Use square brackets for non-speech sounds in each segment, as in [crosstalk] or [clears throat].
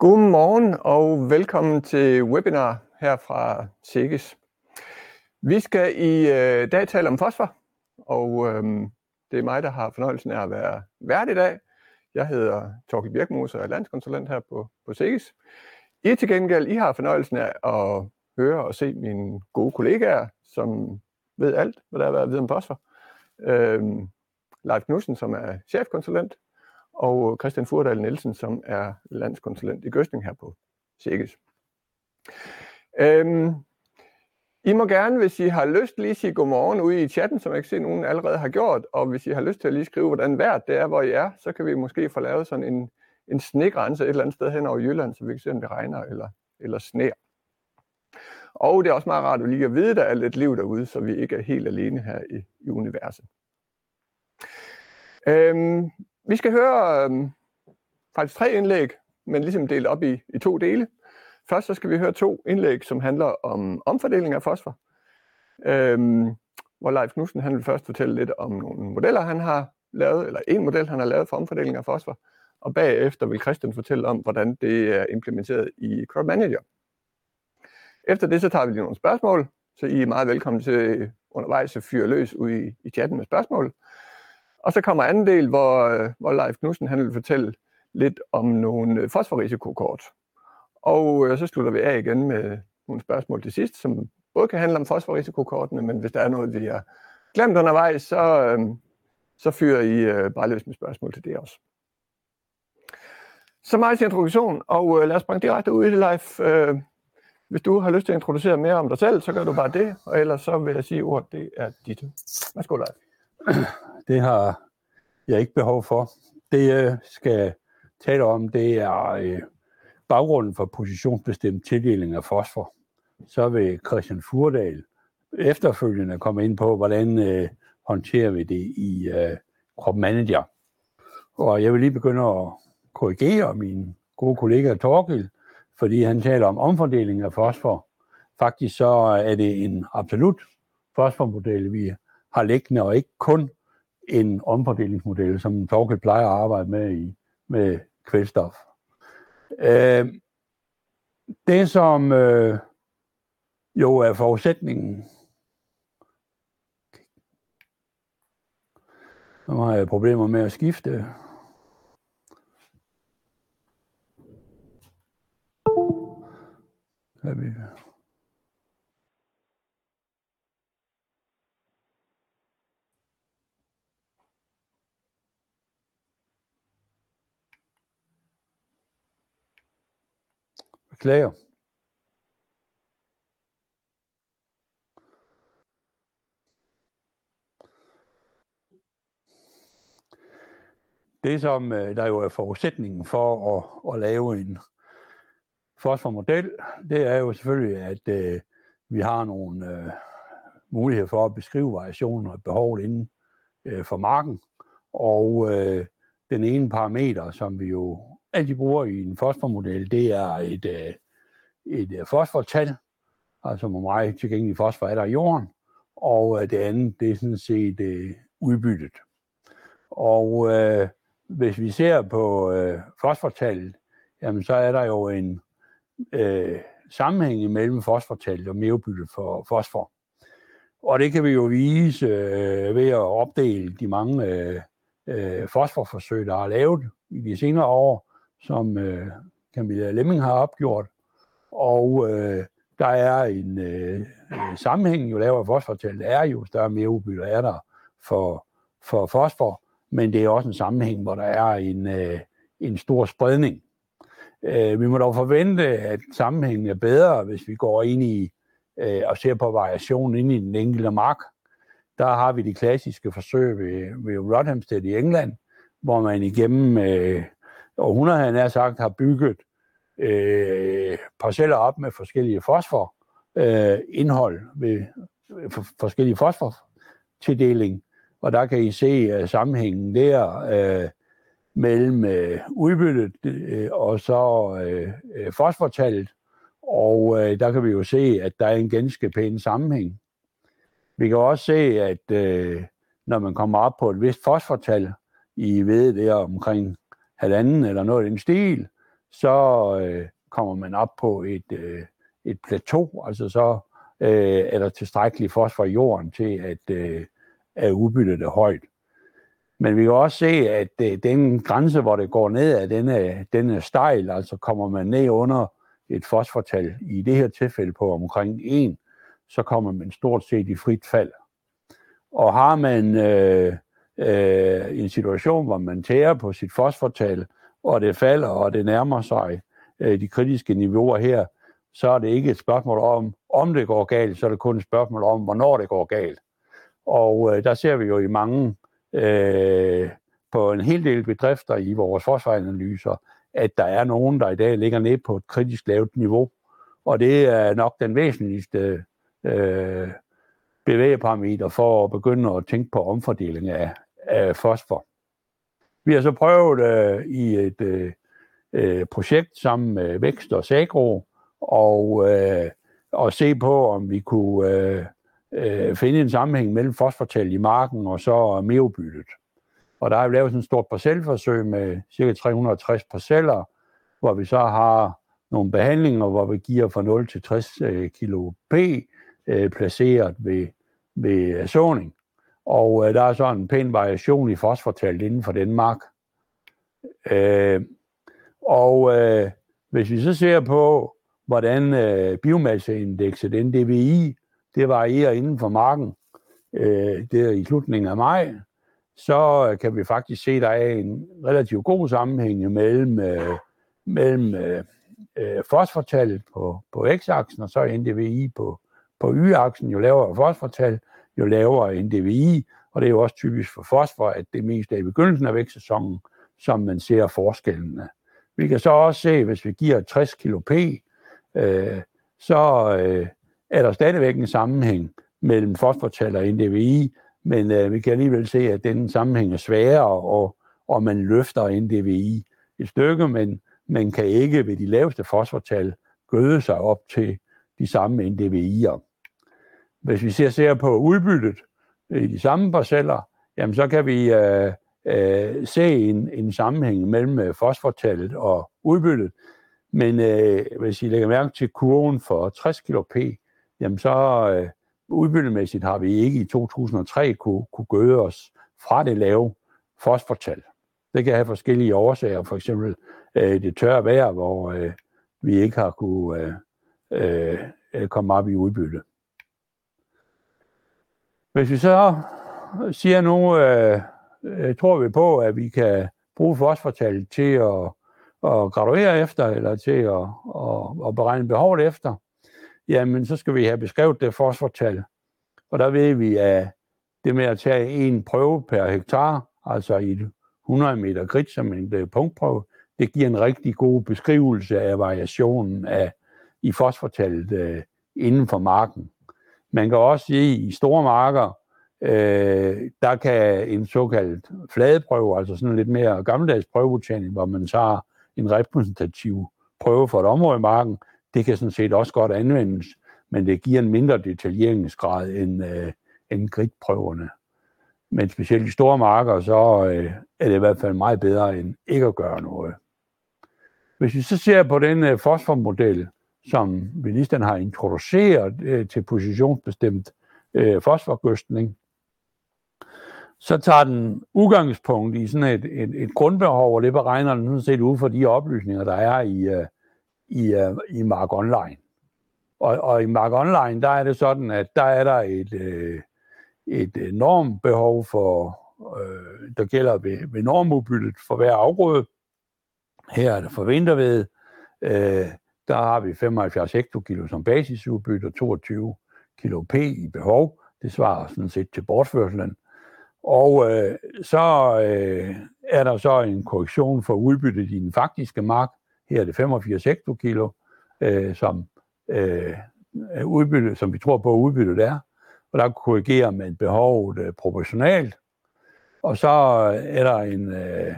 Godmorgen og velkommen til webinar her fra SIGGES. Vi skal i øh, dag tale om fosfor, og øh, det er mig, der har fornøjelsen af at være vært i dag. Jeg hedder Torkel Birkmose og er landskonsulent her på, på SIGGES. I til gengæld, I har fornøjelsen af at høre og se mine gode kollegaer, som ved alt, hvad der er været at vide om fosfor. Øh, Leif Knudsen, som er chefkonsulent, og øh, Christian Furdal Nielsen, som er landskonsulent i Gøstning her på Cirkus. Øhm, I må gerne, hvis I har lyst, lige sige godmorgen ude i chatten, som jeg kan se, nogen allerede har gjort, og hvis I har lyst til at lige skrive, hvordan vejret det er, hvor I er, så kan vi måske få lavet sådan en, en snegrænse et eller andet sted hen over Jylland, så vi kan se, om det regner eller, eller sner. Og det er også meget rart at lige at vide, at der er lidt liv derude, så vi ikke er helt alene her i, i universet. Øhm, vi skal høre øh, faktisk tre indlæg, men ligesom delt op i, i to dele. Først så skal vi høre to indlæg, som handler om omfordeling af fosfor. Øhm, hvor Leif Knudsen han vil først fortælle lidt om nogle modeller, han har lavet, eller en model, han har lavet for omfordeling af fosfor. Og bagefter vil Christian fortælle om, hvordan det er implementeret i Crop Manager. Efter det så tager vi lige nogle spørgsmål, så I er meget velkommen til undervejs at fyre løs ud i, i chatten med spørgsmål. Og så kommer anden del, hvor, øh, hvor Leif Knudsen han vil fortælle lidt om nogle øh, fosforrisikokort. Og øh, så slutter vi af igen med nogle spørgsmål til sidst, som både kan handle om fosforrisikokortene, men hvis der er noget, vi har glemt undervejs, så, øh, så fyrer I øh, bare løs med spørgsmål til det også. Så meget til introduktion, og øh, lad os springe direkte ud i det, Leif. Øh, hvis du har lyst til at introducere mere om dig selv, så gør du bare det, og ellers så vil jeg sige, at ordet det er dit. Værsgo, Leif. [clears throat] Det har jeg ikke behov for. Det, jeg skal tale om, det er øh, baggrunden for positionsbestemt tildeling af fosfor. Så vil Christian Furdal efterfølgende komme ind på, hvordan øh, håndterer vi det i øh, Crop Manager. Og jeg vil lige begynde at korrigere min gode kollega Torgild, fordi han taler om omfordeling af fosfor. Faktisk så er det en absolut fosformodel, vi har liggende, og ikke kun en omfordelingsmodel, som Torkel plejer at arbejde med i med kvælstof. Øh, det, som øh, jo er forudsætningen, nu har jeg problemer med at skifte. Kan vi klager Det, som øh, der jo er forudsætningen for at, at lave en fosformodel, det er jo selvfølgelig, at øh, vi har nogle øh, muligheder for at beskrive variationer og behov inden øh, for marken. Og øh, den ene parameter, som vi jo altid bruger i en fosformodel, det er et, øh, et øh, fosfortal, altså hvor meget tilgængelig fosfor er der i jorden, og øh, det andet, det er sådan set øh, udbyttet. Og øh, hvis vi ser på øh, fosfortallet, jamen så er der jo en øh, sammenhæng mellem fosfortallet og merudbyttet for fosfor. Og det kan vi jo vise øh, ved at opdele de mange øh, øh, fosforforsøg, der er lavet i de senere år, som øh, Camilla Lemming har opgjort. Og øh, der er en øh, øh sammenhæng, jo lavere fosfortal er, jo større mere udbytte er der for, for fosfor, men det er også en sammenhæng, hvor der er en, øh, en stor spredning. Øh, vi må dog forvente, at sammenhængen er bedre, hvis vi går ind i øh, og ser på variationen ind i den enkelte mark. Der har vi de klassiske forsøg ved, ved Rothamsted i England, hvor man igennem øh, århundreder, han har sagt, har bygget øh, parceller op med forskellige fosfor øh, indhold ved for, forskellige fosfortildeling, og der kan I se uh, sammenhængen der øh, mellem øh, udbyttet øh, og så øh, øh, fosfortallet, og øh, der kan vi jo se, at der er en ganske pæn sammenhæng. Vi kan også se, at øh, når man kommer op på et vist fosfortal, I ved det omkring halvanden eller noget i den stil, så øh, kommer man op på et, øh, et plateau, altså så øh, er der tilstrækkelig fosfor i jorden til, at, øh, at udbyttet er højt. Men vi kan også se, at øh, den grænse, hvor det går ned af, den er, den er stejl, altså kommer man ned under et fosfortal, i det her tilfælde på omkring 1, så kommer man stort set i frit fald. Og har man øh, øh, en situation, hvor man tærer på sit fosfortal, og det falder, og det nærmer sig øh, de kritiske niveauer her, så er det ikke et spørgsmål om, om det går galt, så er det kun et spørgsmål om, hvornår det går galt. Og øh, der ser vi jo i mange, øh, på en hel del bedrifter i vores forsvarsanalyser, at der er nogen, der i dag ligger ned på et kritisk lavt niveau. Og det er nok den væsentligste øh, bevægeparameter for at begynde at tænke på omfordeling af, af fosfor. Vi har så prøvet øh, i et øh, øh projekt sammen med Vækst og Sagro og, øh, og se på, om vi kunne øh, øh, finde en sammenhæng mellem fosfortal i marken og så merobyttet. Og der har vi lavet sådan et stort parcelforsøg med cirka 360 parceller, hvor vi så har nogle behandlinger, hvor vi giver fra 0 til 60 kg øh, kilo P øh, placeret ved, ved såning. Og øh, der er så en pæn variation i fosfortal inden for den mark. Øh, og øh, hvis vi så ser på, hvordan øh, biomasseindekset, NDVI, det varierer inden for marken, øh, det er i slutningen af maj, så øh, kan vi faktisk se, at der er en relativt god sammenhæng mellem, øh, mellem øh, øh fosfortallet på, på x-aksen og så NDVI på, på y-aksen. Jo lavere fosfortal, jo lavere NDVI, og det er jo også typisk for fosfor, at det mest er i begyndelsen af vækstsæsonen, som man ser forskellene. Vi kan så også se, hvis vi giver 60 kg P, øh, så øh, er der stadigvæk en sammenhæng mellem fosfortal og NDVI, men øh, vi kan alligevel se, at den sammenhæng er sværere, og, og man løfter NDVI et stykke, men man kan ikke ved de laveste fosfortal gøde sig op til de samme NDVI'er. Hvis vi ser, ser på udbyttet i de samme parceller, jamen så kan vi øh, øh, se en, en sammenhæng mellem øh, fosfortallet og udbyttet. Men øh, hvis I lægger mærke til kurven for 60 kilo P, jamen så øh, udbyttemæssigt har vi ikke i 2003 kunne, kunne gøde os fra det lave fosfortal. Det kan have forskellige årsager, for eksempel øh, det tørre vejr, hvor øh, vi ikke har kunne øh, øh, komme op i udbytte. Hvis vi så siger nu, øh, øh, tror vi på, at vi kan bruge fosfortal til at, at graduere efter, eller til at, at, at beregne behovet efter, jamen så skal vi have beskrevet det fosfortal. Og der ved vi, at det med at tage en prøve per hektar, altså i 100 meter grid som en øh, punktprøve, det giver en rigtig god beskrivelse af variationen af, i fosfortallet øh, inden for marken. Man kan også sige, at i store marker, øh, der kan en såkaldt fladeprøve, altså sådan lidt mere gammeldags prøveudtagning, hvor man tager en repræsentativ prøve for et område i marken, det kan sådan set også godt anvendes, men det giver en mindre detaljeringsgrad end, øh, end gridprøverne. Men specielt i store marker, så øh, er det i hvert fald meget bedre end ikke at gøre noget. Hvis vi så ser på den øh, fosformodel, som ministeren har introduceret øh, til positionsbestemt øh, fosforgøstning, så tager den udgangspunkt i sådan et, et, et grundbehov, og det beregner den sådan set ud for de oplysninger, der er i, øh, i, øh, i Mark Online. Og, og i Mark Online, der er det sådan, at der er der et, uh, et enormt behov for, uh, der gælder ved, ved normudbyttet for hver afgrøde. Her er det for vinterved. øh, der har vi 75 hektokilo som basisudbytte og 22 kilo P i behov. Det svarer sådan set til bortførselen. Og øh, så øh, er der så en korrektion for udbyttet i den faktiske mark. Her er det 85 hektokilo, øh, som øh, udbytte, som vi tror på, udbyttet er. Og der korrigerer man behovet øh, proportionalt. Og så øh, er der en øh,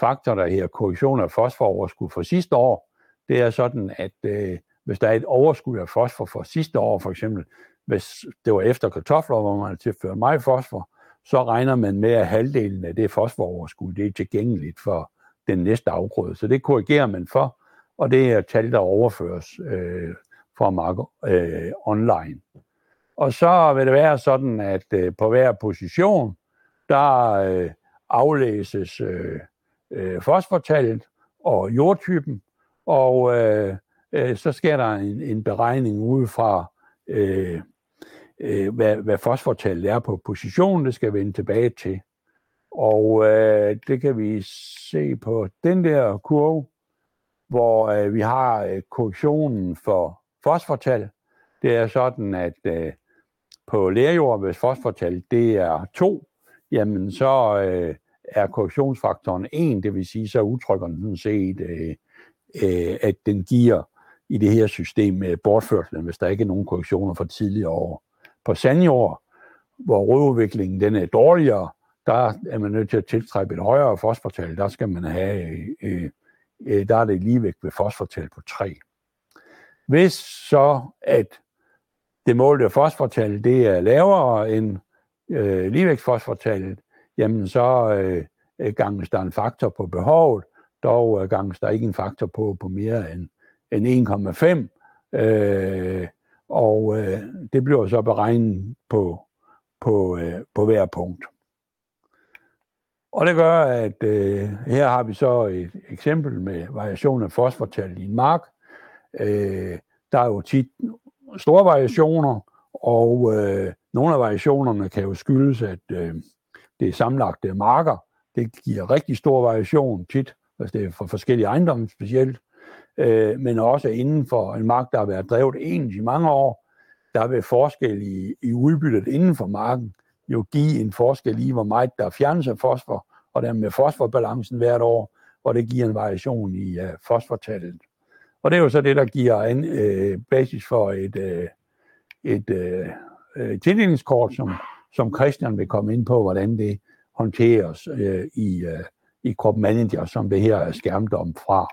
faktor, der her korrektion af fosforoverskud for sidste år. Det er sådan, at øh, hvis der er et overskud af fosfor fra sidste år, for eksempel, hvis det var efter kartofler, hvor man har tilført meget fosfor, så regner man med, at halvdelen af det fosforoverskud det er tilgængeligt for den næste afgrøde. Så det korrigerer man for, og det er tal, der overføres øh, fra marker øh, online. Og så vil det være sådan, at øh, på hver position, der øh, aflæses øh, øh, fosfortallet og jordtypen, og øh, øh, så sker der en, en beregning ud fra, øh, øh, hvad, hvad fosfortallet er på positionen, det skal vende tilbage til. Og øh, det kan vi se på den der kurve, hvor øh, vi har øh, korrektionen for fosfortal. Det er sådan, at øh, på lærjord, hvis fosfortal det er 2, jamen så øh, er korrektionsfaktoren 1, det vil sige, så udtrykker den sådan set, øh, øh, at den giver i det her system med bortførslen, hvis der ikke er nogen korrektioner for tidligere år. På sandjord, hvor rødudviklingen den er dårligere, der er man nødt til at tiltrække et højere fosfortal. Der skal man have, øh, øh, der er det ligevægt ved fosfortal på 3. Hvis så, at det målte fosfortal det er lavere end øh, ligevægtsfosfortallet, jamen så øh, øh, ganges der en faktor på behovet, dog øh, ganges der ikke en faktor på, på mere end, end 1,5, øh, og øh, det bliver så beregnet på, på, øh, på hver punkt. Og det gør, at øh, her har vi så et eksempel med variation af fosfortal i en mark. Øh, der er jo tit store variationer, og øh, nogle af variationerne kan jo skyldes, at øh, det er sammenlagte marker. Det giver rigtig stor variation tit, altså det er for forskellige ejendomme specielt, øh, men også inden for en mark, der har været drevet ens i mange år, der vil forskel i, i udbyttet inden for marken jo give en forskel i, hvor meget der fjernes af fosfor, og dermed med fosforbalancen hvert år, hvor det giver en variation i uh, fosfortallet. Og det er jo så det, der giver en øh, basis for et, øh, et øh, tildelingskort, som, som Christian vil komme ind på, hvordan det håndteres øh, i, øh, i Crop Manager, som det her er skærmt om fra.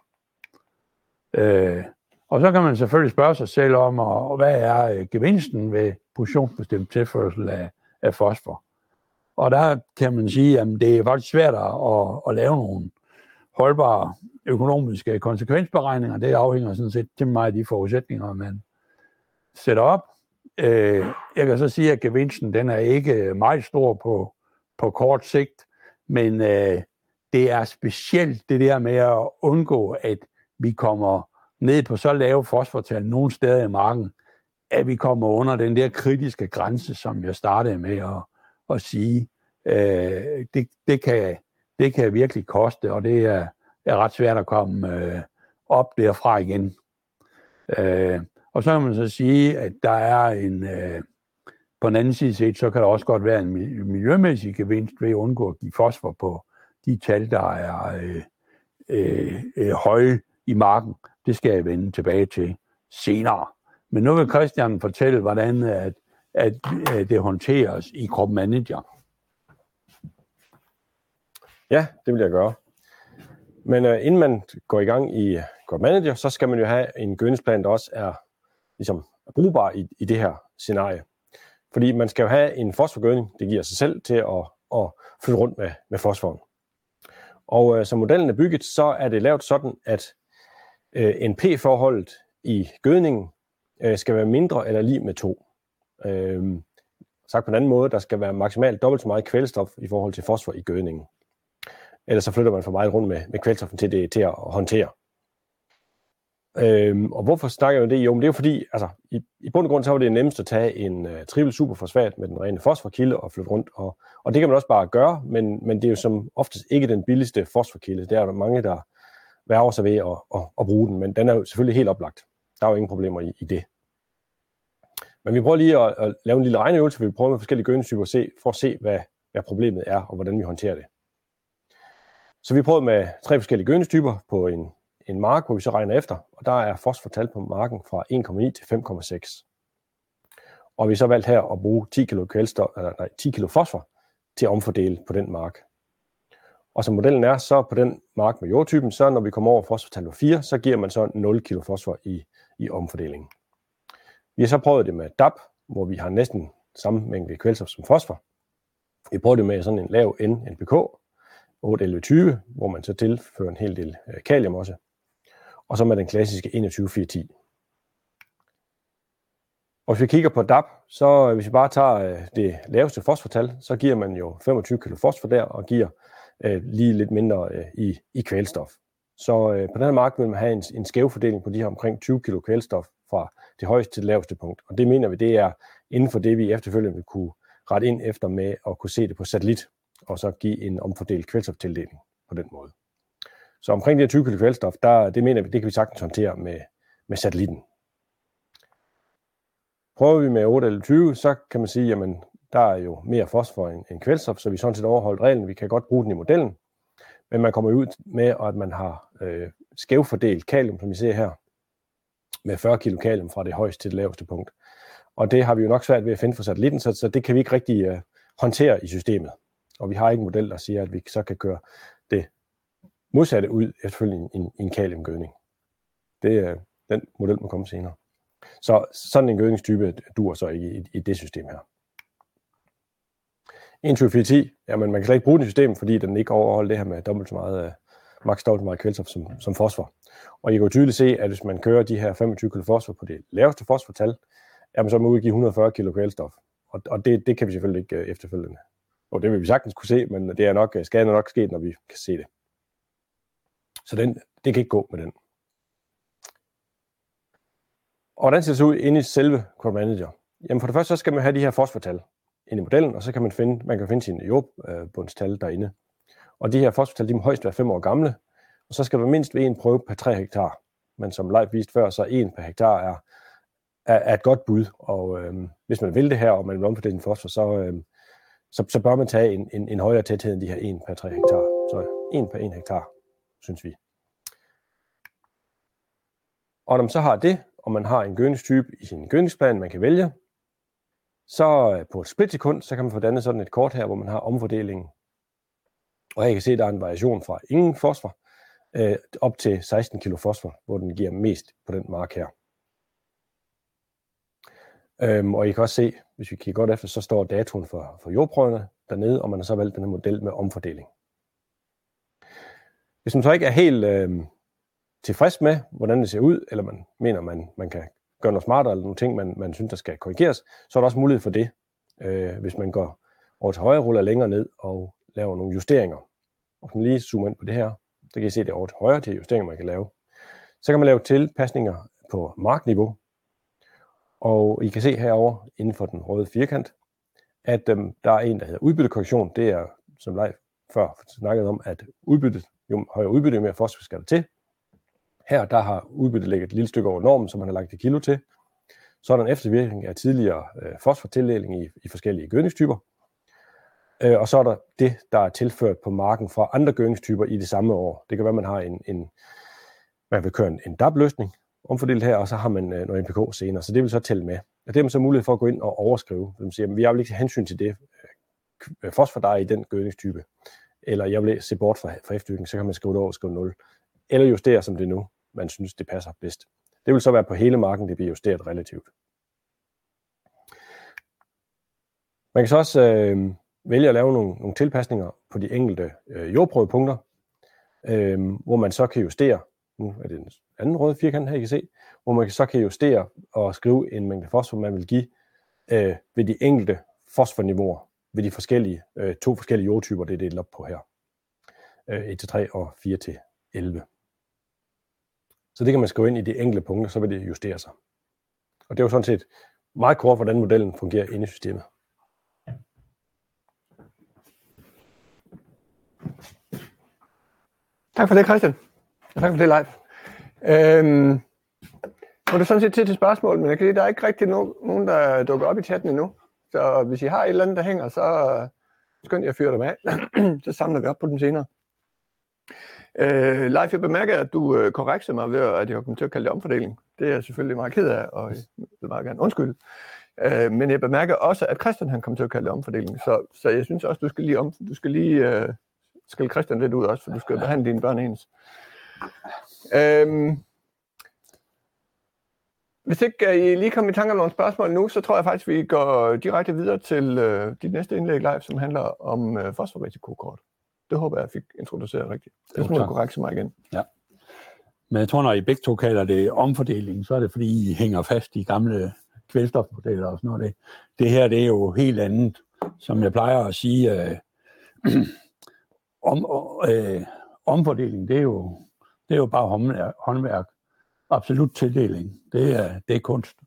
Øh, og så kan man selvfølgelig spørge sig selv om, og, hvad er øh, gevinsten ved portionsbestemt tilførsel af, af fosfor. Og der kan man sige, at det er faktisk svært at, at lave nogle holdbare økonomiske konsekvensberegninger. Det afhænger sådan set til meget af de forudsætninger, man sætter op. Øh, jeg kan så sige, at gevinsten den er ikke meget stor på, på kort sigt, men øh, det er specielt det der med at undgå, at vi kommer ned på så lave fosfortal nogle steder i marken, at vi kommer under den der kritiske grænse, som jeg startede med at, at sige. Øh, det, det, kan, det kan virkelig koste, og det er, er ret svært at komme øh, op derfra igen. Øh, og så kan man så sige, at der er en, øh, på den anden side set, så kan der også godt være en miljømæssig gevinst ved at undgå at give fosfor på de tal, der er øh, øh, øh, høje i marken. Det skal jeg vende tilbage til senere. Men nu vil Christian fortælle, hvordan at, at, at det håndteres i Crop Manager. Ja, det vil jeg gøre. Men øh, inden man går i gang i øh, Crop Manager, så skal man jo have en gødningsplan, der også er ligesom, brugbar i, i det her scenarie. Fordi man skal jo have en fosforgødning, det giver sig selv til at, at flytte rundt med, med fosforen. Og øh, som modellen er bygget, så er det lavet sådan, at øh, NP-forholdet i gødningen øh, skal være mindre eller lige med 2. Øh, sagt på en anden måde, der skal være maksimalt dobbelt så meget kvælstof i forhold til fosfor i gødningen. Ellers så flytter man for meget rundt med, med kvælstoffen til, det, til at håndtere. Øhm, og hvorfor snakker jeg om det? Jo, men det er jo fordi, altså, i, i bund og grund så var det nemmest at tage en øh, uh, triple superfosfat med den rene fosforkilde og flytte rundt. Og, og det kan man også bare gøre, men, men det er jo som oftest ikke den billigste fosforkilde. Der er der mange, der værger sig ved at, at, at bruge den, men den er jo selvfølgelig helt oplagt. Der er jo ingen problemer i, i det. Men vi prøver lige at, at lave en lille regneøvelse, vi prøver med forskellige gødningstyper for at se, hvad, hvad problemet er, og hvordan vi håndterer det. Så vi prøvede med tre forskellige gødningstyper på en, en mark, hvor vi så regner efter, og der er fosfortal på marken fra 1,9 til 5,6. Og vi så valgt her at bruge 10 kg, kvælstof, eller nej, 10 kg fosfor til at omfordele på den mark. Og som modellen er, så på den mark med jordtypen, så når vi kommer over fosfortal på 4, så giver man så 0 kg fosfor i, i omfordelingen. Vi har så prøvet det med DAP, hvor vi har næsten samme mængde kvælstof som fosfor. Vi prøver det med sådan en lav N-NPK, 8-11-20, hvor man så tilfører en hel del øh, kalium også og så med den klassiske 21-410. Og hvis vi kigger på DAP, så øh, hvis vi bare tager øh, det laveste fosfortal, så giver man jo 25 kg fosfor der, og giver øh, lige lidt mindre øh, i, i kvælstof. Så øh, på den her mark vil man have en, en skæv fordeling på de her omkring 20 kg kvælstof fra det højeste til det laveste punkt. Og det mener vi, det er inden for det, vi efterfølgende vil kunne rette ind efter med at kunne se det på satellit, og så give en omfordelt kvælstoftildeling på den måde. Så omkring de her 20 kg kvælstof, der, det mener vi, det kan vi sagtens håndtere med, med satellitten. Prøver vi med 8 eller 20, så kan man sige, jamen der er jo mere fosfor end, end kvælstof, så vi sådan set overholdt reglen. Vi kan godt bruge den i modellen, men man kommer ud med, at man har øh, skævfordelt kalium, som vi ser her, med 40 kg kalium fra det højeste til det laveste punkt. Og det har vi jo nok svært ved at finde for satellitten, så, så det kan vi ikke rigtig øh, håndtere i systemet. Og vi har ikke en model, der siger, at vi så kan køre det modsatte ud efterfølgende en, en kaliumgødning. Det er den model, må komme senere. Så sådan en gødningstype dur så ikke i, i det system her. 21 jamen man kan slet ikke bruge den i systemet, fordi den ikke overholder det her med dobbelt så meget, øh, uh, max dobbelt så meget kvælstof som, som fosfor. Og I kan jo tydeligt se, at hvis man kører de her 25 kg fosfor på det laveste fosfortal, jamen så må udgive 140 kg kvælstof. Og, og det, det kan vi selvfølgelig ikke øh, efterfølgende. Og det vil vi sagtens kunne se, men det er nok, øh, skaden er nok sket, når vi kan se det. Så den, det kan ikke gå med den. Og hvordan ser det ud inde i selve Crop Manager? Jamen for det første, så skal man have de her fosfortal ind i modellen, og så kan man finde, man kan finde sine jordbundstal derinde. Og de her fosfortal, de må højst være 5 år gamle, og så skal der mindst en prøve per 3 hektar. Men som Leif viste før, så en per hektar er, er, er et godt bud, og øhm, hvis man vil det her, og man vil omfordele sin fosfor, så, øhm, så, så bør man tage en, en, en højere tæthed end de her 1 per 3 hektar. Så 1 per 1 hektar, synes vi. Og når man så har det, og man har en gødningstype i sin gødningsplan, man kan vælge, så øh, på et splitsekund, så kan man få dannet sådan et kort her, hvor man har omfordelingen. Og her kan se, at der er en variation fra ingen fosfor øh, op til 16 kg fosfor, hvor den giver mest på den mark her. Øhm, og I kan også se, hvis vi kigger godt efter, så står datoen for, for jordprøverne dernede, og man har så valgt den her model med omfordeling. Hvis man så ikke er helt øh, tilfreds med, hvordan det ser ud, eller man mener, man, man kan gøre noget smartere, eller nogle ting, man, man synes, der skal korrigeres, så er der også mulighed for det, øh, hvis man går over til højre, ruller længere ned og laver nogle justeringer. Og hvis man lige zoomer ind på det her, så kan I se det over til højre, til justeringer, man kan lave. Så kan man lave tilpasninger på markniveau, og I kan se herover inden for den røde firkant, at øhm, der er en, der hedder udbyttekorrektion. Det er, som Leif før snakkede om, at udbyttet, jo højere udbytte, jo mere fosfor skal der til. Her der har udbyttet ligget et lille stykke over normen, som man har lagt et kilo til. Så er der en eftervirkning af tidligere øh, fosfortildeling i, i forskellige gødningstyper. Øh, og så er der det, der er tilført på marken fra andre gødningstyper i det samme år. Det kan være, at man har en, en man vil køre en, en DAB-løsning omfordelt her, og så har man øh, noget NPK senere, så det vil så tælle med. Og det er man så mulighed for at gå ind og overskrive. Man siger, at vi har vel ikke hensyn til det øh, fosfor, der er i den gødningstype. Eller jeg vil se bort fra, fra efterdyrkning, så kan man skrive det over og skrive 0. Eller justere som det er nu man synes, det passer bedst. Det vil så være på hele marken, det bliver justeret relativt. Man kan så også øh, vælge at lave nogle, nogle tilpasninger på de enkelte øh, jordprøvepunkter, øh, hvor man så kan justere, nu er det den anden røde firkant her, I kan se, hvor man så kan justere og skrive en mængde fosfor, man vil give øh, ved de enkelte fosforniveauer, ved de forskellige, øh, to forskellige jordtyper, det er delt op på her. Øh, 1-3 og 4-11. Så det kan man skrive ind i de enkelte punkter, så vil det justere sig. Og det er jo sådan set meget kort, hvordan modellen fungerer inde i systemet. Tak for det, Christian. Og tak for det, Leif. Øhm, var det sådan set tid til spørgsmål, men jeg kan se, at der er ikke rigtig nogen, der dukker op i chatten endnu. Så hvis I har et eller andet, der hænger, så øh, skynd jer at fyre dem af. [clears throat] så samler vi op på dem senere. Øh, Leif, jeg bemærker, at du øh, korrekte mig ved, at jeg kom til at kalde det omfordeling. Det er jeg selvfølgelig meget ked af, og jeg vil meget gerne undskylde. Øh, men jeg bemærker også, at Christian han kom til at kalde det omfordeling. Så, så jeg synes også, du skal lige, om, du skal lige øh, skille Christian lidt ud også, for du skal behandle dine børn ens. Øh, hvis ikke I lige kommer i tanke om nogle spørgsmål nu, så tror jeg faktisk, vi går direkte videre til øh, dit næste indlæg live, som handler om øh, fosforrisikokort. Det håber jeg, jeg fik introduceret rigtigt. Det må du korrekte mig igen. Ja. Men jeg tror, når I begge to kalder det omfordeling, så er det, fordi I hænger fast i gamle kvælstofmodeller og sådan noget. Det, det her, det er jo helt andet. Som jeg plejer at sige, øh, [clears throat] om, øh, omfordeling, det er jo, det er jo bare håndværk. Absolut tildeling, det er, det er kunst.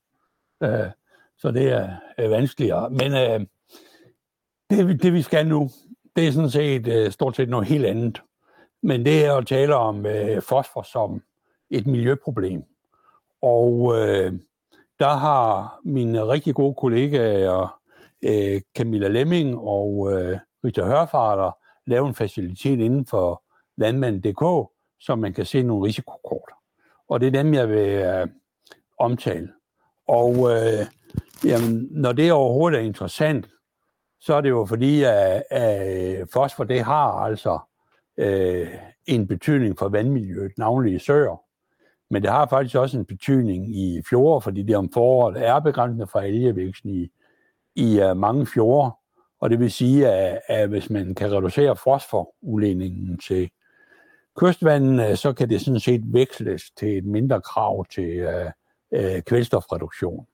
Øh, så det er, er vanskeligere. Men øh, det, det, vi skal nu, det er sådan set øh, stort set noget helt andet. Men det er at tale om øh, fosfor som et miljøproblem. Og øh, der har mine rigtig gode kollegaer, øh, Camilla Lemming og øh, Rita Hørfarter, lavet en facilitet inden for landmand.dk, så man kan se nogle risikokort. Og det er dem, jeg vil øh, omtale. Og øh, jamen, når det overhovedet er interessant, så er det jo fordi, at, at øh, fosfor det har altså øh, en betydning for vandmiljøet, navnlig i søer. Men det har faktisk også en betydning i fjorde, fordi det om foråret er begrænsende for algevæksten i, i uh, mange fjorde. Og det vil sige, at, at hvis man kan reducere fosforudledningen til kystvandene, øh, så kan det sådan set veksles til et mindre krav til øh, øh, kvælstofreduktion.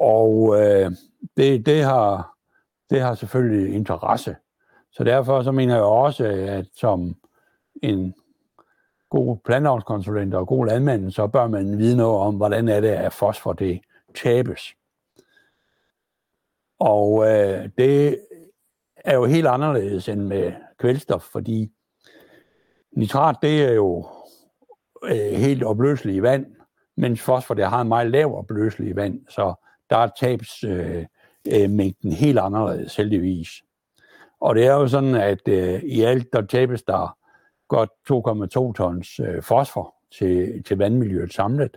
Og øh, det, det, har, det har selvfølgelig interesse. Så derfor så mener jeg også, at som en god planlovskonsulent og god landmand, så bør man vide noget om, hvordan er det, at fosfor det tabes. Og øh, det er jo helt anderledes end med kvælstof, fordi nitrat det er jo øh, helt opløseligt i vand, mens fosfor det har en meget lav opløselig i vand, så der er tabsmængden øh, øh, mængden helt anderledes heldigvis. Og det er jo sådan, at øh, i alt der tabes der godt 2,2 tons øh, fosfor til, til vandmiljøet samlet.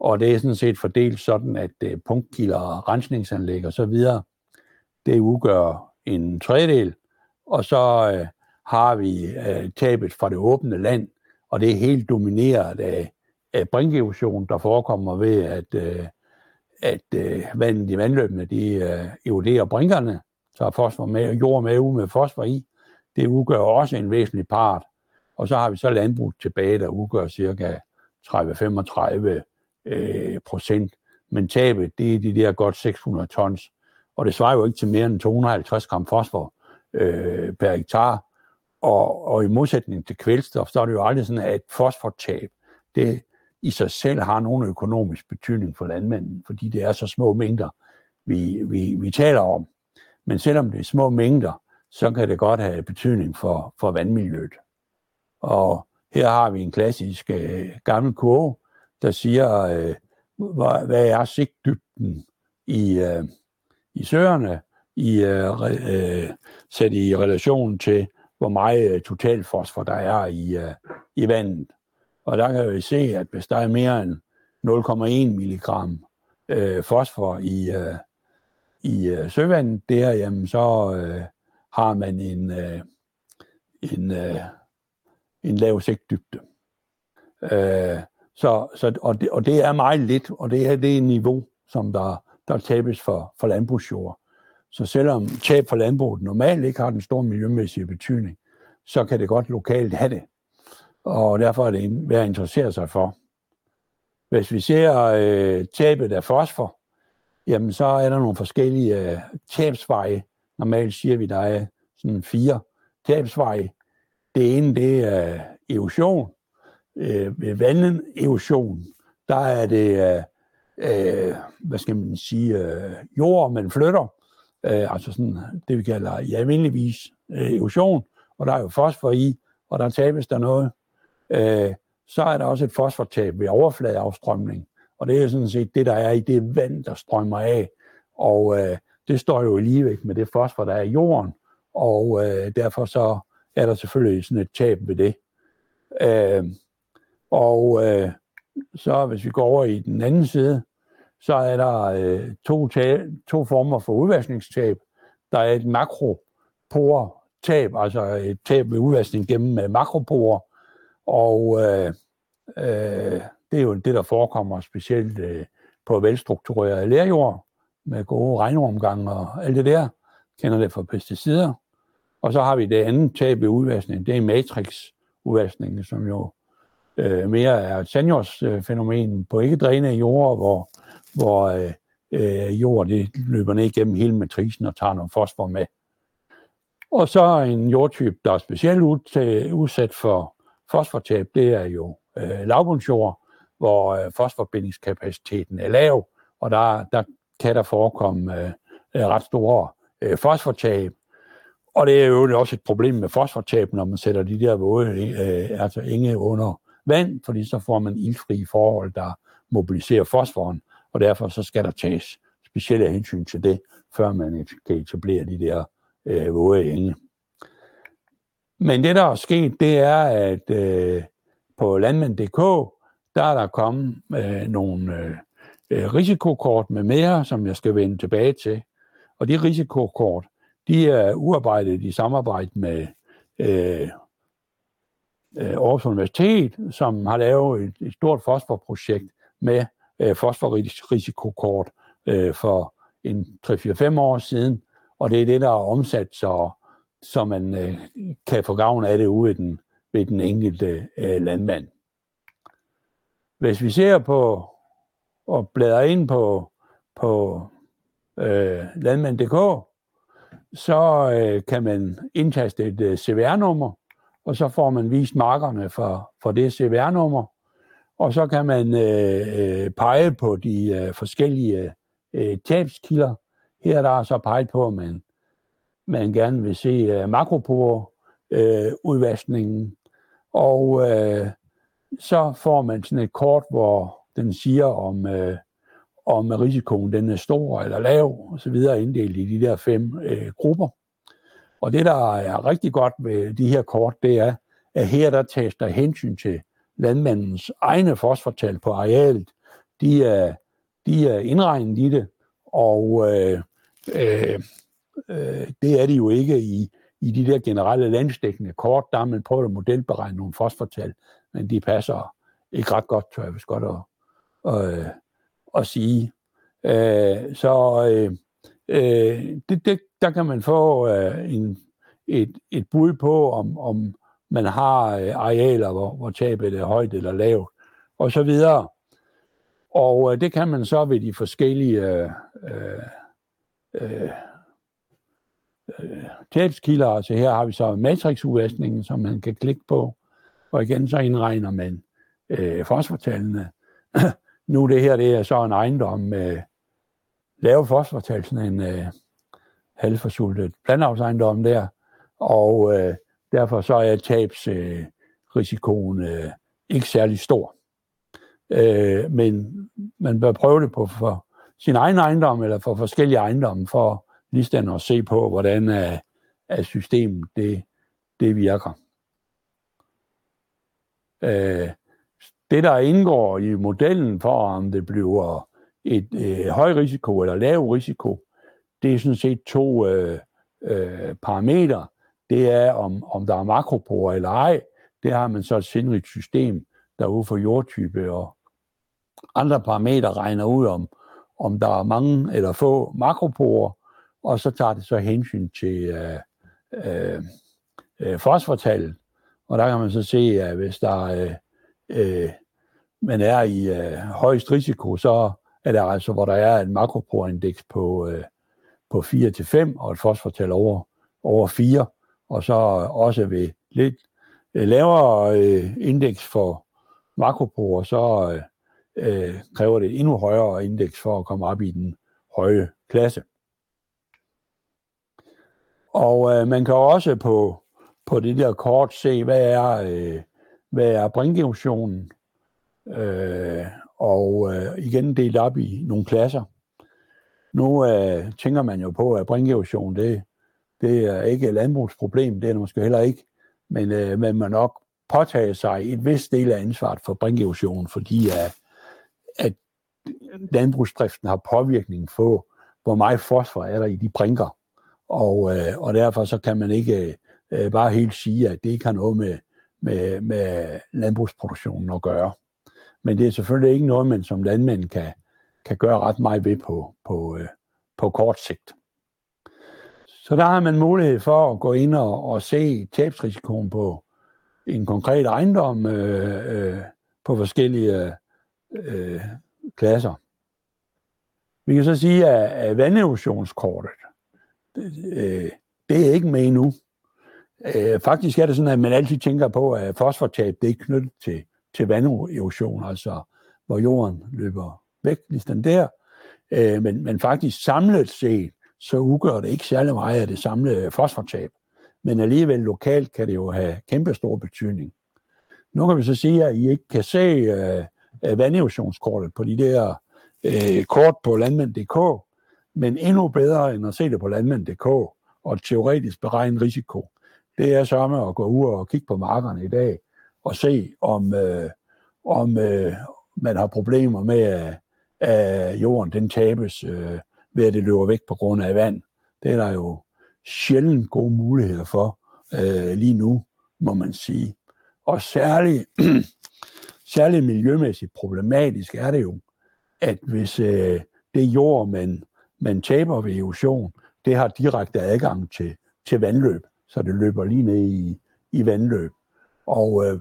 Og det er sådan set fordelt sådan, at øh, punktkilder, rensningsanlæg og så videre, det udgør en tredjedel. Og så øh, har vi øh, tabet fra det åbne land, og det er helt domineret af, af brinkerosion, der forekommer ved, at, øh, at øh, vandet i vandløbene de, øh, eroderer brinkerne, så er fosfor med, jord med ude med fosfor i. Det udgør også en væsentlig part og så har vi så landbrug tilbage, der udgør cirka 30-35 øh, procent. Men tabet, det er de der godt 600 tons. Og det svarer jo ikke til mere end 250 gram fosfor øh, per hektar. Og, og i modsætning til kvælstof, så er det jo aldrig sådan, at fosfortab, det i sig selv har nogen økonomisk betydning for landmanden, fordi det er så små mængder, vi, vi, vi taler om. Men selvom det er små mængder, så kan det godt have betydning for, for vandmiljøet. Og her har vi en klassisk øh, gammel kurve, der siger, øh, hvad, hvad er sigtdybden i, øh, i søerne, i, øh, øh, sat i relation til, hvor meget øh, totalfosfor der er i, øh, i vandet. Og der kan vi se, at hvis der er mere end 0,1 milligram øh, fosfor i, øh, i øh, søvandet der, jamen så øh, har man en, øh, en øh, en lav sigtdybde. Øh, så, så, og, det, og det er meget lidt, og det er det niveau, som der, der tabes for, for landbrugsjord. Så selvom tab for landbruget normalt ikke har den store miljømæssige betydning, så kan det godt lokalt have det. Og derfor er det værd at interessere sig for. Hvis vi ser øh, tabet af fosfor, jamen så er der nogle forskellige øh, tabsveje. Normalt siger vi, der er sådan fire tabsveje. Det ene, det er øh, erosion. Øh, ved vandet erosion, der er det, øh, øh, hvad skal man sige, øh, jord, man flytter. Øh, altså sådan det, vi kalder i almindeligvis øh, erosion, og der er jo fosfor i, og der tabes der noget. Øh, så er der også et fosfortab ved overfladeafstrømning, og det er sådan set det, der er i det vand, der strømmer af. Og øh, det står jo i ligevægt med det fosfor, der er i jorden, og øh, derfor så er der selvfølgelig sådan et tab ved det. Øh, og øh, så hvis vi går over i den anden side, så er der øh, to, to former for udvaskningstab. Der er et makropore-tab, altså et tab ved udvaskning gennem øh, makroporer, og øh, øh, det er jo det, der forekommer specielt øh, på velstruktureret lærjord, med gode regnomgange og alt det der. Kender det fra pesticider. Og så har vi det andet tab ved udvaskning, det er matrix-udvaskningen, som jo øh, mere er et sandjordsfænomen på ikke drænede jord, hvor, hvor øh, øh, jord det løber ned igennem hele matrisen og tager noget fosfor med. Og så en jordtype, der er specielt udsat for fosfortab, det er jo øh, lavbundsjord, hvor øh, fosforbindingskapaciteten er lav, og der, der kan der forekomme øh, øh ret store øh, fosfortab. Og det er jo også et problem med fosfortab, når man sætter de der våde, øh, altså enge under vand, fordi så får man ildfri forhold, der mobiliserer fosforen, og derfor så skal der tages specielle hensyn til det, før man kan etablere de der øh, våde enge. Men det, der er sket, det er, at øh, på landmand.dk, der er der kommet øh, nogle øh, øh, risikokort med mere, som jeg skal vende tilbage til. Og de risikokort, de er uarbejdet i samarbejde med øh, øh, Aarhus Universitet, som har lavet et, et stort fosforprojekt med øh, fosforrisikokort øh, for en 3-4-5 år siden, og det er det, der er omsat, så, så man øh, kan få gavn af det ude i den, ved den enkelte øh, landmand. Hvis vi ser på og bladrer ind på, på øh, landmand.dk, så øh, kan man indtaste et øh, CVR-nummer, og så får man vist markerne for, for det CVR-nummer, og så kan man øh, øh, pege på de øh, forskellige øh, tabskilder. Her er der så peget på, at man, man gerne vil se øh, makropore øh, udvaskningen, og øh, så får man sådan et kort, hvor den siger, om, øh, om risikoen den er stor eller lav, og så videre, inddelt i de der fem øh, grupper. Og det, der er rigtig godt ved de her kort, det er, at her der tages der hensyn til landmandens egne fosfortal på arealet. De er, de er indregnet i det, og øh, øh, øh, det er de jo ikke i, i de der generelle landstækkende kort. Der har man prøvet at modelberegne nogle fosfortal, men de passer ikke ret godt, tør jeg vist godt at, at, at sige. Øh, så øh, øh, det, det, der kan man få øh, en, et, et bud på, om, om man har øh, arealer, hvor, hvor tabet er højt eller lavt, og så videre. Og øh, det kan man så ved de forskellige øh, øh, øh, øh tabskilder. Altså her har vi så matrixudvaskningen, som man kan klikke på, og igen så indregner man øh, fosfortallene. [clears throat] nu det her, det er så en ejendom med lave fosfortal, sådan en øh, halvforsultet blandavsejendom der, og øh, derfor så er tabsrisikoen øh, øh, ikke særlig stor. Øh, men man bør prøve det på for sin egen ejendom eller for forskellige ejendomme, for lige at se på, hvordan er, er systemet det, det virker. Øh, det, der indgår i modellen for, om det bliver et øh, høj risiko eller lav risiko, det er sådan set to øh, øh, parametre. Det er, om, om der er makroporer eller ej. Det har man så et sindrigt system, der ud for jordtype og andre parametre regner ud om, om der er mange eller få makroporer, og så tager det så hensyn til øh, øh, øh, fosfortallet. Og der kan man så se, at hvis der øh, øh, man er i øh, højst risiko, så er der altså, hvor der er en makroporindeks på, øh, på 4-5 og et fosfortal over, over 4, og så også ved lidt øh, lavere øh, indeks for makroporer, så øh, øh kræver det endnu højere indeks for at komme op i den høje klasse. Og øh, man kan også på, på det der kort se, hvad er, øh, hvad er brinkerosionen, øh, og øh, igen delt op i nogle klasser. Nu øh, tænker man jo på, at brinkerosion, det, det er ikke et landbrugsproblem, det er det måske heller ikke, men øh, man må nok påtage sig et vist del af ansvaret for brinkerosion, fordi at, at landbrugsdriften har påvirkning på, hvor meget fosfor er der i de brinker. Og, øh, og derfor så kan man ikke øh, bare helt sige, at det ikke har noget med, med, med landbrugsproduktionen at gøre. Men det er selvfølgelig ikke noget, man som landmænd kan, kan gøre ret meget ved på, på, øh, på kort sigt. Så der har man mulighed for at gå ind og, og se tabsrisikoen på, en konkret ejendom øh, øh, på forskellige øh, klasser. Vi kan så sige, at, at vanderosionskortet, øh, det er ikke med endnu. Øh, faktisk er det sådan, at man altid tænker på, at fosfortab det er knyttet til, til vanderosion, altså hvor jorden løber væk, ligesom der. Øh, men, men faktisk samlet set, så udgør det ikke særlig meget af det samlede fosfortab. Men alligevel lokalt kan det jo have kæmpe stor betydning. Nu kan vi så sige, at I ikke kan se øh, øh vanderossionskortet på de der øh, kort på landmænd.dk, men endnu bedre end at se det på landmænd.dk og teoretisk beregne risiko, det er så med at gå ud og kigge på markerne i dag og se, om, øh, om øh, man har problemer med, at, at jorden den tabes øh, ved, at det løber væk på grund af vand. Det er der jo sjældent gode muligheder for øh, lige nu, må man sige. Og særligt, [clears throat] særligt miljømæssigt problematisk er det jo, at hvis øh, det jord, man, man taber ved erosion, det har direkte adgang til, til vandløb, så det løber lige ned i, i vandløb. Og øh,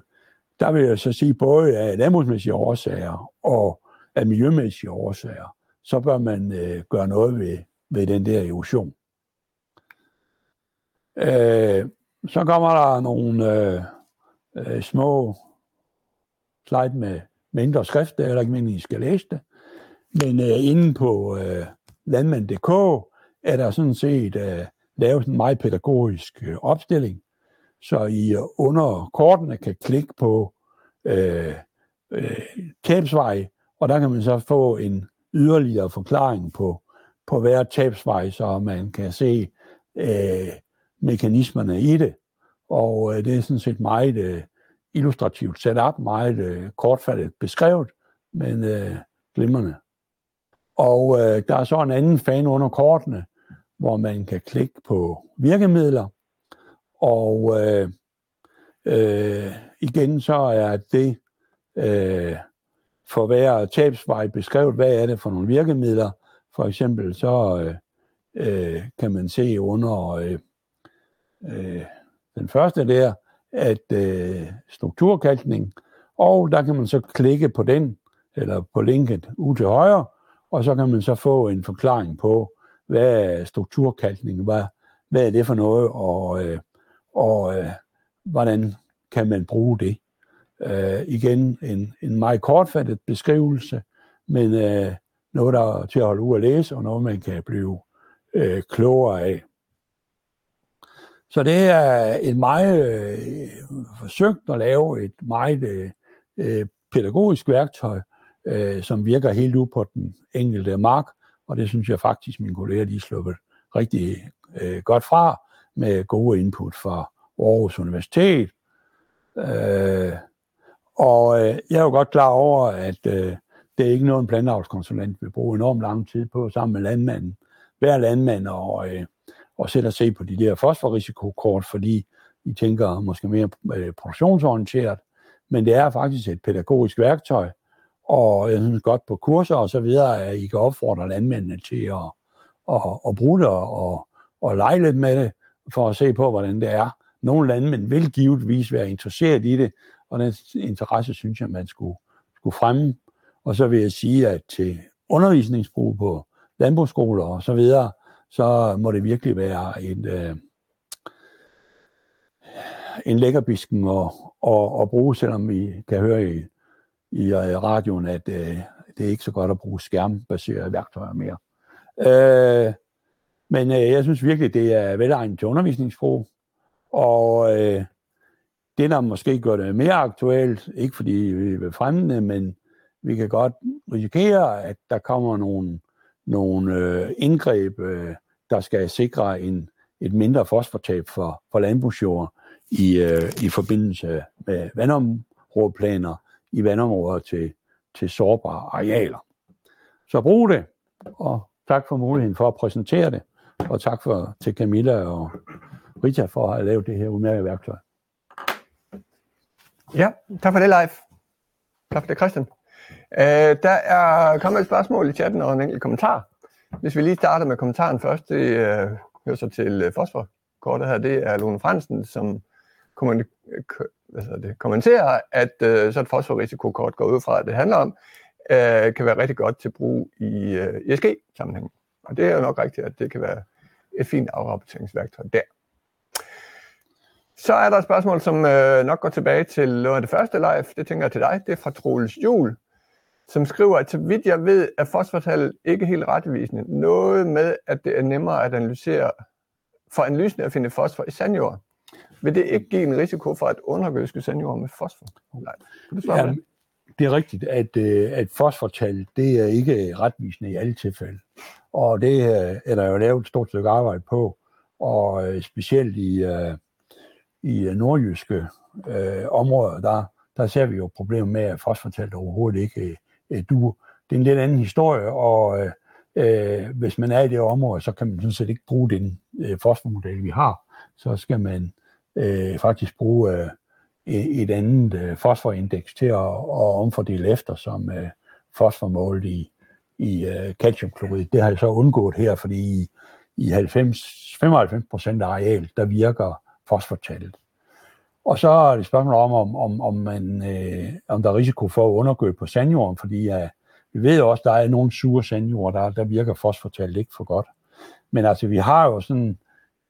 der vil jeg så sige, både af landbrugsmæssige årsager og af miljømæssige årsager, så bør man øh, gøre noget ved, ved den der erosion. Øh, så kommer der nogle øh, øh, små slide med mindre skrift, det er heller ikke meningen, I skal læse det. Men øh, inde på øh, landmand.dk er der sådan set øh, lavet en meget pædagogisk øh, opstilling, så I under kortene kan klikke på øh, øh, tabsvej, og der kan man så få en yderligere forklaring på, på hver tabsvej, så man kan se øh, mekanismerne i det. Og øh, det er sådan set meget øh, illustrativt sat op, meget øh, kortfattet beskrevet, men øh, glimrende. Og øh, der er så en anden fan under kortene, hvor man kan klikke på virkemidler. Og øh, øh, igen så er det øh, for hver tabsvej beskrevet, hvad er det for nogle virkemidler. For eksempel så øh, øh, kan man se under øh, øh, den første der, at øh, strukturkalkning, og der kan man så klikke på den, eller på linket ud til højre, og så kan man så få en forklaring på, hvad strukturkalkning, hvad, hvad er det for noget, og, øh, og øh, hvordan kan man bruge det. Øh, igen en, en meget kortfattet beskrivelse, men øh, noget, der er til at holde ud at læse, og noget, man kan blive øh, klogere af. Så det er et meget øh, forsøgt at lave et meget øh, øh pædagogisk værktøj, øh, som virker helt ud på den enkelte mark, og det synes jeg faktisk, mine kolleger lige sluppet rigtig øh, godt fra, med gode input fra Aarhus Universitet. Øh, og øh, jeg er jo godt klar over, at øh, det er ikke noget, en planteavlskonsulent vil bruge enormt lang tid på sammen med landmanden. Hver landmand og, øh, og sætte og se på de der fosforrisikokort, fordi I tænker måske mere øh, produktionsorienteret, men det er faktisk et pædagogisk værktøj, og jeg synes godt på kurser og så videre, at I kan opfordre landmændene til at, at, at bruge det og, og lege lidt med det, for at se på, hvordan det er. Nogle landmænd vil givetvis være interesseret i det, og den interesse synes jeg, man skulle, skulle fremme. Og så vil jeg sige, at til undervisningsbrug på landbrugsskoler og så videre, så må det virkelig være en, øh, en lækkerbisken at, at, at bruge, selvom vi kan høre i, i øh, radioen, at øh, det er ikke så godt at bruge skærmbaserede værktøjer mere. Øh, men øh, jeg synes virkelig, det er velegnet til undervisningsbrug, og øh, det, der måske gør det mere aktuelt, ikke fordi vi vil fremme det, men vi kan godt risikere, at der kommer nogle nogle øh, indgreb, øh, der skal sikre en, et mindre fosfortab for, for landbrugsjord i, øh, i forbindelse med vandområdeplaner i vandområder til, til sårbare arealer. Så brug det, og tak for muligheden for at præsentere det, og tak for, til Camilla og Rita for at have lavet det her udmærkede værktøj. Ja, tak for det, live. Tak for det, Christian. Øh, der er kommet et spørgsmål i chatten og en enkelt kommentar. Hvis vi lige starter med kommentaren først, det øh, hører så til øh, fosforkortet her, det er Lone Fransen, som altså det, kommenterer, at øh, så et fosforrisikokort går ud fra, at det handler om, øh, kan være rigtig godt til brug i øh, ESG-sammenhæng. Og det er jo nok rigtigt, at det kan være et fint afrapporteringsværktøj der. Så er der et spørgsmål, som øh, nok går tilbage til noget af det første live. Det tænker jeg til dig. Det er fra Troels Jul, som skriver, at så vidt jeg ved, er fosfortallet ikke helt retvisende. Noget med, at det er nemmere at analysere, for analysen at finde fosfor i sandjord. Vil det ikke give en risiko for at undergødske sandjord med fosfor? Nej. Kan du ja, det er rigtigt, at, øh, at fosfortallet det er ikke retvisende i alle tilfælde. Og det øh, er der jo lavet et stort stykke arbejde på, og øh, specielt i, i øh, nordjyske øh, områder, der, der ser vi jo problemer med, at fosfortalt overhovedet ikke øh, øh, duer. Det er en lidt anden historie, og øh, øh, hvis man er i det område, så kan man sådan set ikke bruge den øh, fosformodel, vi har. Så skal man øh, faktisk bruge øh, e, et andet øh, fosforindeks til at, at omfordele efter, som øh, fosformålet i, i øh, calciumklorid. Det har jeg så undgået her, fordi i, i 90, 95 procent af areal, der virker fosfortallet. Og så er det spørgsmål om, om, om, om, man, øh, om der er risiko for at undergå på sandjorden, fordi uh, vi ved også, at der er nogle sure sandjord, der, der virker fosfortallet ikke for godt. Men altså, vi har jo sådan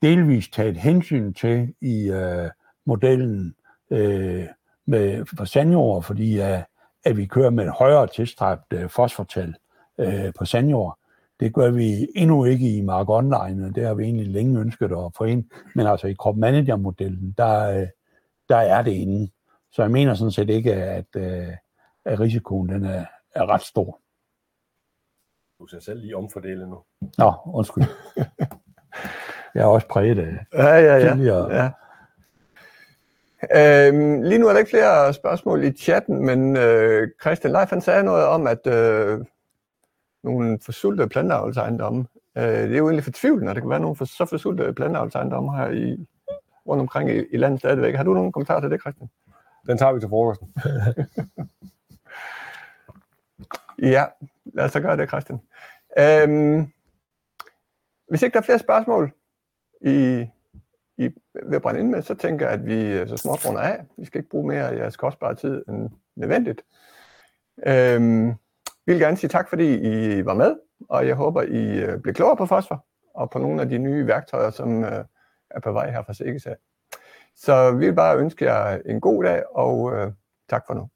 delvist taget hensyn til i øh, modellen, øh, med, for sandjord, fordi øh, at vi kører med et højere tilstræbt øh, fosfortal øh, på sandjord. Det gør vi endnu ikke i Mark Online, og det har vi egentlig længe ønsket at få ind. Men altså i Crop Manager-modellen, der, uh, der er det inde. Så jeg mener sådan set ikke, at, uh, at risikoen den er, er ret stor. Du skal selv lige omfordele nu. Nå, undskyld. [laughs] jeg er også præget af ja, ja, ja. tidligere ja. Øhm, lige nu er der ikke flere spørgsmål i chatten, men øh, Christian Leif han sagde noget om, at øh, nogle forsultede planteavlsejendomme, øh, det er jo egentlig fortvivlende, at der kan være nogle for, så forsultede planteavlsejendomme her i, rundt omkring i, i landet stadigvæk. Har du nogen kommentarer til det, Christian? Den tager vi til frokosten. [laughs] ja, lad os så gøre det, Christian. Øhm, hvis ikke der er flere spørgsmål i i, ved at brænde ind med, så tænker jeg, at vi øh, så småt runder af. Vi skal ikke bruge mere af jeres kostbare tid end nødvendigt. Øhm, vi vil gerne sige tak, fordi I var med, og jeg håber, I blev bliver klogere på fosfor og på nogle af de nye værktøjer, som øh, er på vej her fra Sikkesag. Så vi vil bare ønske jer en god dag, og øh, tak for nu.